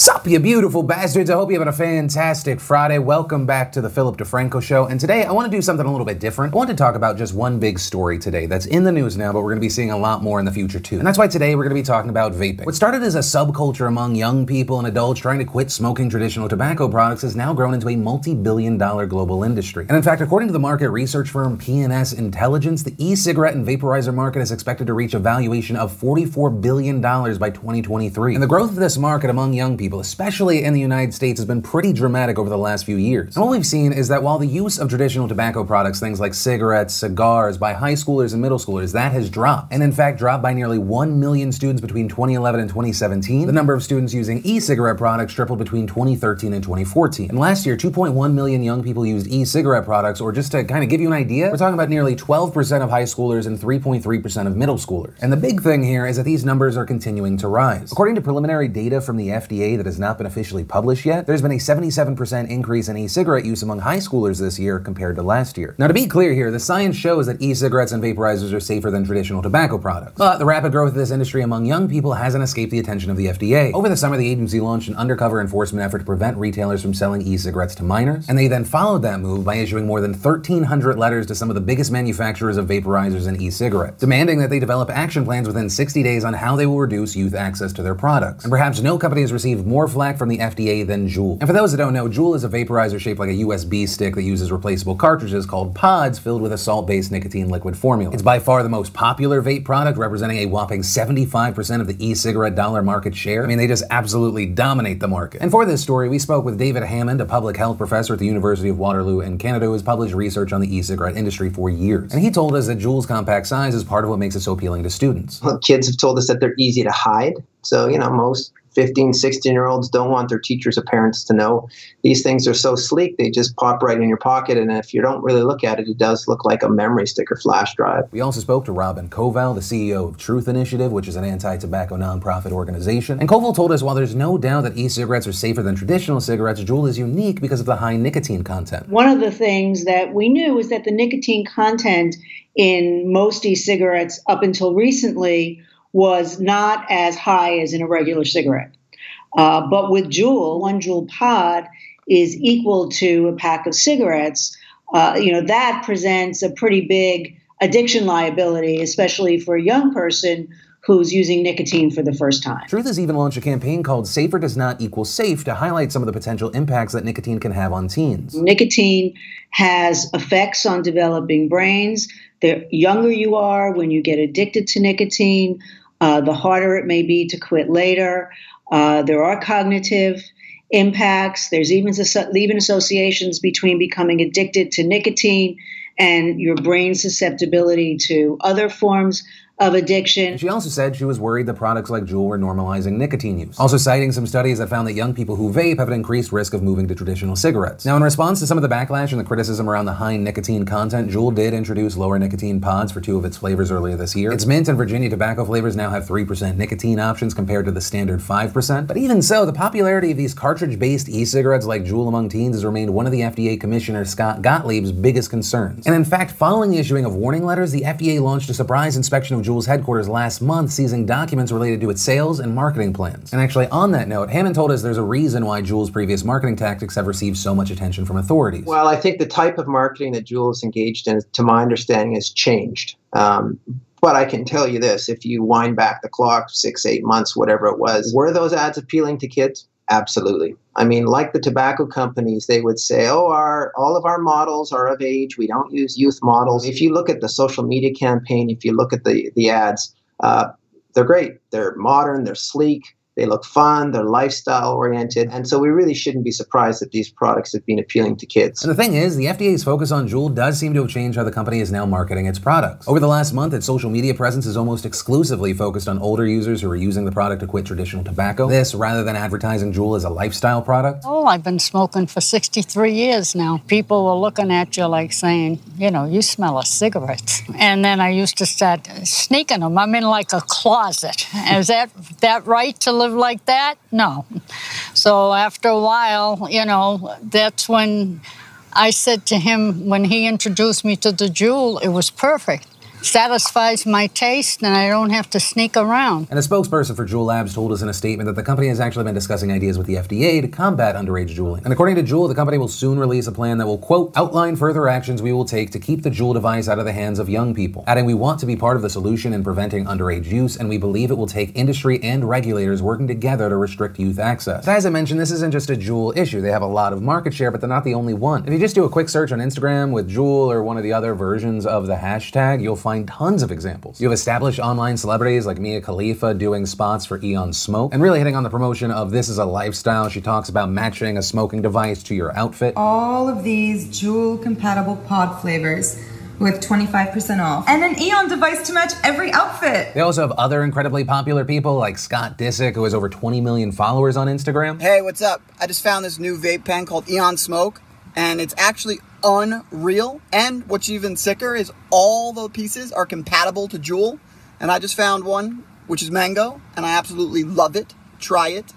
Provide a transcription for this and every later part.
Sup, you beautiful bastards. I hope you're having a fantastic Friday. Welcome back to the Philip DeFranco Show. And today I want to do something a little bit different. I want to talk about just one big story today that's in the news now, but we're going to be seeing a lot more in the future too. And that's why today we're going to be talking about vaping. What started as a subculture among young people and adults trying to quit smoking traditional tobacco products has now grown into a multi-billion dollar global industry. And in fact, according to the market research firm P&S Intelligence, the e-cigarette and vaporizer market is expected to reach a valuation of $44 billion by 2023. And the growth of this market among young people, especially in the United States, has been pretty dramatic over the last few years. And what we've seen is that while the use of traditional tobacco products, things like cigarettes, cigars, by high schoolers and middle schoolers, that has dropped. And in fact, dropped by nearly 1 million students between 2011 and 2017. The number of students using e-cigarette products tripled between 2013 and 2014. And last year, 2.1 million young people used e-cigarette products, or just to kind of give you an idea, we're talking about nearly 12% of high schoolers and 3.3% of middle schoolers. And the big thing here is that these numbers are continuing to rise. According to preliminary data from the FDA that has not been officially published yet, there's been a 77% increase in e-cigarette use among high schoolers this year compared to last year. Now, to be clear here, the science shows that e-cigarettes and vaporizers are safer than traditional tobacco products. But the rapid growth of this industry among young people hasn't escaped the attention of the FDA. Over the summer, the agency launched an undercover enforcement effort to prevent retailers from selling e-cigarettes to minors, and they then followed that move by issuing more than 1,300 letters to some of the biggest manufacturers of vaporizers and e-cigarettes, demanding that they develop action plans within 60 days on how they will reduce youth access to their products. And perhaps no company has received more flack from the FDA than Juul. And for those that don't know, Juul is a vaporizer shaped like a USB stick that uses replaceable cartridges called pods filled with a salt-based nicotine liquid formula. It's by far the most popular vape product, representing a whopping 75% of the e-cigarette dollar market share. I mean, they just absolutely dominate the market. And for this story, we spoke with David Hammond, a public health professor at the University of Waterloo in Canada, who has published research on the e-cigarette industry for years. And he told us that Juul's compact size is part of what makes it so appealing to students. Well, kids have told us that they're easy to hide. So, you know, most 15, 16 year olds don't want their teachers or parents to know. These things are so sleek, they just pop right in your pocket. And if you don't really look at it, it does look like a memory stick or flash drive. We also spoke to Robin Koval, the CEO of Truth Initiative, which is an anti tobacco nonprofit organization. And Koval told us while there's no doubt that e cigarettes are safer than traditional cigarettes, Juul is unique because of the high nicotine content. One of the things that we knew was that the nicotine content in most e cigarettes up until recently was not as high as in a regular cigarette. Uh, but with Juul, one Juul pod is equal to a pack of cigarettes. Uh, you know that presents a pretty big addiction liability, especially for a young person who's using nicotine for the first time. Truth has even launched a campaign called Safer Does Not Equal Safe to highlight some of the potential impacts that nicotine can have on teens. Nicotine has effects on developing brains. The younger you are when you get addicted to nicotine, uh, the harder it may be to quit later. Uh, there are cognitive impacts. There's even, even associations between becoming addicted to nicotine and your brain susceptibility to other forms of addiction. She also said she was worried that products like Juul were normalizing nicotine use. Also citing some studies that found that young people who vape have an increased risk of moving to traditional cigarettes. Now, in response to some of the backlash and the criticism around the high nicotine content, Juul did introduce lower nicotine pods for two of its flavors earlier this year. Its mint and Virginia tobacco flavors now have 3% nicotine options compared to the standard 5%. But even so, the popularity of these cartridge-based e-cigarettes like Juul among teens has remained one of the FDA Commissioner Scott Gottlieb's biggest concerns. And in fact, following the issuing of warning letters, the FDA launched a surprise inspection of Juul's headquarters last month, seizing documents related to its sales and marketing plans. And actually, on that note, Hammond told us there's a reason why Juul's previous marketing tactics have received so much attention from authorities. Well, I think the type of marketing that Juul is engaged in, to my understanding, has changed. Um, but I can tell you this if you wind back the clock six, eight months, whatever it was, were those ads appealing to kids? Absolutely. I mean, like the tobacco companies, they would say, "Oh, our all of our models are of age. We don't use youth models." If you look at the social media campaign, if you look at the the ads, uh, they're great. They're modern. They're sleek. They look fun, they're lifestyle oriented, and so we really shouldn't be surprised that these products have been appealing to kids. And the thing is, the FDA's focus on Juul does seem to have changed how the company is now marketing its products. Over the last month, its social media presence is almost exclusively focused on older users who are using the product to quit traditional tobacco. This rather than advertising Juul as a lifestyle product. Oh, I've been smoking for 63 years now. People were looking at you like saying, you know, you smell of cigarettes. And then I used to start sneaking them. I'm in like a closet. Is that that right to live? Live like that? No. So after a while, you know, that's when I said to him, when he introduced me to the Juul, it was perfect satisfies my taste and I don't have to sneak around. And a spokesperson for Juul Labs told us in a statement that the company has actually been discussing ideas with the FDA to combat underage juuling. And according to Juul, the company will soon release a plan that will, quote, outline further actions we will take to keep the Juul device out of the hands of young people. Adding, we want to be part of the solution in preventing underage use, and we believe it will take industry and regulators working together to restrict youth access. But as I mentioned, this isn't just a Juul issue. They have a lot of market share, but they're not the only one. If you just do a quick search on Instagram with Juul or one of the other versions of the hashtag, you'll find tons of examples. You have established online celebrities like Mia Khalifa doing spots for Eon Smoke and really hitting on the promotion of this is a lifestyle. She talks about matching a smoking device to your outfit. All of these Juul compatible pod flavors with 25% off and an Eon device to match every outfit. They also have other incredibly popular people like Scott Disick, who has over 20 million followers on Instagram. Hey, what's up? I just found this new vape pen called Eon Smoke, and it's actually unreal. And what's even sicker is all the pieces are compatible to Juul. And I just found one, which is mango, and I absolutely love it. Try it.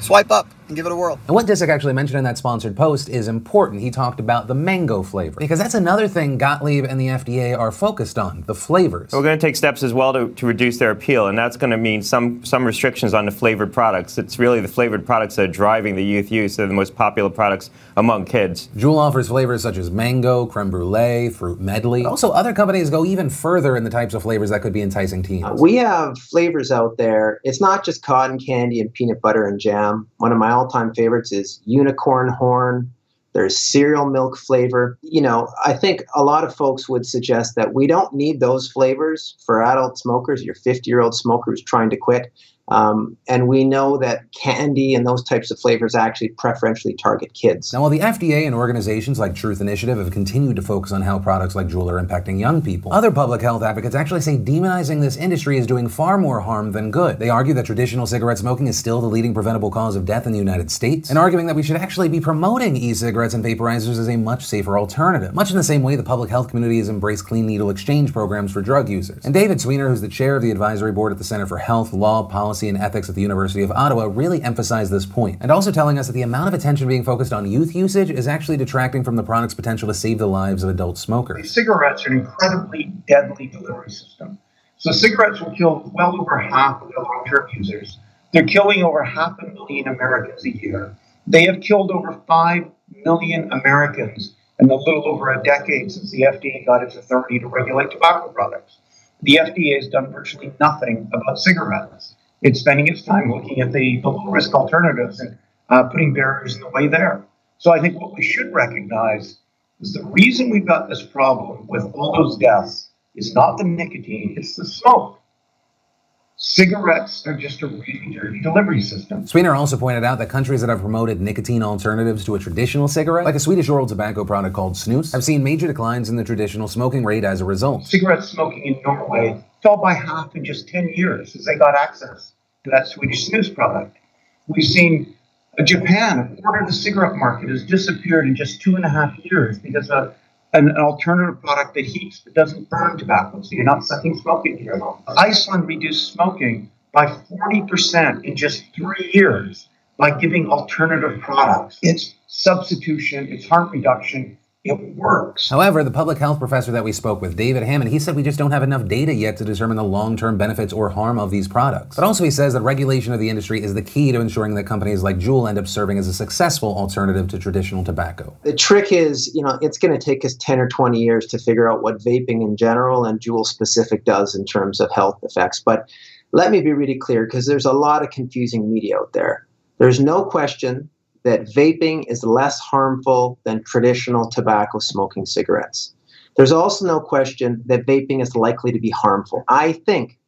Swipe up and give it a whirl. And what Disick actually mentioned in that sponsored post is important. He talked about the mango flavor. Because that's another thing Gottlieb and the FDA are focused on the flavors. We're going to take steps as well to, to reduce their appeal, and that's going to mean some, some restrictions on the flavored products. It's really the flavored products that are driving the youth use. They're the most popular products among kids. Juul offers flavors such as mango, creme brulee, fruit medley. But also, other companies go even further in the types of flavors that could be enticing teens. We have flavors out there. It's not just cotton candy and peanut butter and jam. One of my all time favorites is unicorn horn. There's cereal milk flavor. You know, I think a lot of folks would suggest that we don't need those flavors for adult smokers, your 50 year old smoker who's trying to quit. Um, and we know that candy and those types of flavors actually preferentially target kids. Now, while the FDA and organizations like Truth Initiative have continued to focus on how products like Juul are impacting young people, other public health advocates actually say demonizing this industry is doing far more harm than good. They argue that traditional cigarette smoking is still the leading preventable cause of death in the United States, and arguing that we should actually be promoting e cigarettes and vaporizers as a much safer alternative, much in the same way the public health community has embraced clean needle exchange programs for drug users. And David Sweanor, who's the chair of the advisory board at the Center for Health, Law, Policy, and Ethics at the University of Ottawa, really emphasized this point, and also telling us that the amount of attention being focused on youth usage is actually detracting from the product's potential to save the lives of adult smokers. Cigarettes are an incredibly deadly delivery system. So cigarettes will kill well over half of the long-term users. They're killing over half a million Americans a year. They have killed over 5 million Americans in the little over a decade since the FDA got its authority to regulate tobacco products. The FDA has done virtually nothing about cigarettes it's spending its time looking at the, the low risk alternatives and uh, putting barriers in the way there. So I think what we should recognize is the reason we've got this problem with all those deaths is not the nicotine, it's the smoke. Cigarettes are just a really dirty delivery system. Sweanor also pointed out that countries that have promoted nicotine alternatives to a traditional cigarette, like a Swedish oral tobacco product called snus, have seen major declines in the traditional smoking rate as a result. Cigarette smoking in Norway fell by half in just 10 years as they got access to that Swedish snus product. We've seen uh, Japan, a quarter of the cigarette market has disappeared in just two and a half years because of an, an alternative product that heats but doesn't burn tobacco, so you're not sucking smoke into your lungs. Iceland reduced smoking by 40% in just three years by giving alternative products. It's substitution, it's harm reduction, it works. However, the public health professor that we spoke with, David Hammond, he said we just don't have enough data yet to determine the long term benefits or harm of these products. But also, he says that regulation of the industry is the key to ensuring that companies like Juul end up serving as a successful alternative to traditional tobacco. The trick is, you know, it's going to take us 10 or 20 years to figure out what vaping in general and Juul specific does in terms of health effects. But let me be really clear because there's a lot of confusing media out there. There's no question that vaping is less harmful than traditional tobacco smoking cigarettes. There's also no question that vaping is likely to be harmful. I think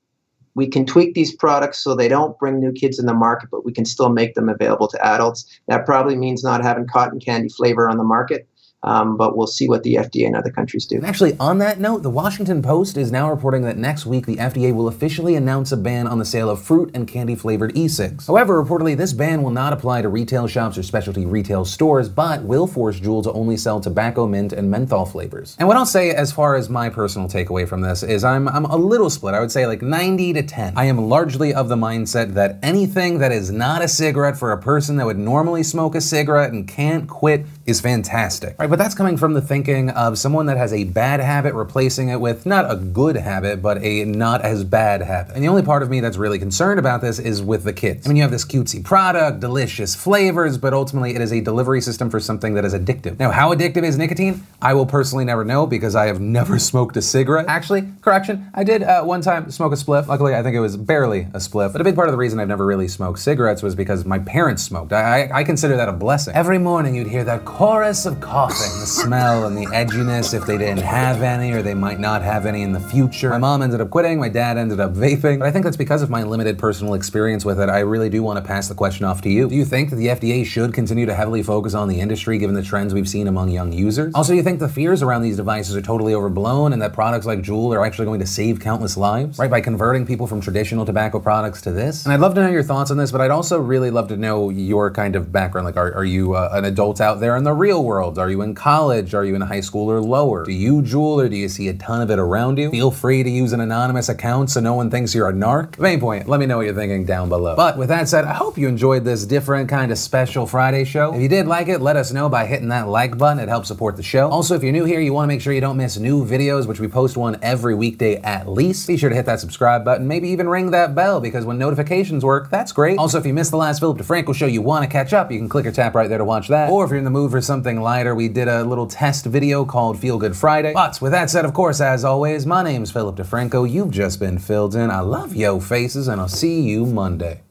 we can tweak these products so they don't bring new kids in the market, but we can still make them available to adults. That probably means not having cotton candy flavor on the market. Um, but we'll see what the FDA and other countries do. Actually, on that note, the Washington Post is now reporting that next week the FDA will officially announce a ban on the sale of fruit and candy flavored e cigs. However, reportedly, this ban will not apply to retail shops or specialty retail stores, but will force Juul to only sell tobacco, mint, and menthol flavors. And what I'll say as far as my personal takeaway from this is I'm, I'm a little split. I would say like 90 to 10. I am largely of the mindset that anything that is not a cigarette for a person that would normally smoke a cigarette and can't quit is fantastic. Right, but that's coming from the thinking of someone that has a bad habit replacing it with not a good habit, but a not as bad habit. And the only part of me that's really concerned about this is with the kids. I mean, you have this cutesy product, delicious flavors, but ultimately it is a delivery system for something that is addictive. Now, how addictive is nicotine? I will personally never know because I have never smoked a cigarette. Actually, correction, I did uh, one time smoke a spliff. Luckily, I think it was barely a spliff. But a big part of the reason I've never really smoked cigarettes was because my parents smoked. I, I, I consider that a blessing. Every morning you'd hear that chorus of coughing, the smell and the edginess if they didn't have any or they might not have any in the future. My mom ended up quitting, my dad ended up vaping. But I think that's because of my limited personal experience with it. I really do want to pass the question off to you. Do you think that the FDA should continue to heavily focus on the industry given the trends we've seen among young users? Also, do you think the fears around these devices are totally overblown and that products like Juul are actually going to save countless lives, right, by converting people from traditional tobacco products to this? And I'd love to know your thoughts on this, but I'd also really love to know your kind of background. Like, are, are you uh, an adult out there in the real world? Are you in college? Are you in high school or lower? Do you juul or do you see a ton of it around you? Feel free to use an anonymous account so no one thinks you're a narc. Main point, let me know what you're thinking down below. But with that said, I hope you enjoyed this different kind of special Friday show. If you did like it, let us know by hitting that like button. It helps support the show. Also, if you're new here, you want to make sure you don't miss new videos, which we post one every weekday at least. Be sure to hit that subscribe button, maybe even ring that bell because when notifications work, that's great. Also, if you missed the last Philip DeFranco show, you want to catch up, you can click or tap right there to watch that. Or if you're in the mood for something lighter, we did a little test video called Feel Good Friday. But with that said, of course, as always, my name's Philip DeFranco. You've just been filled in. I love yo faces, and I'll see you Monday.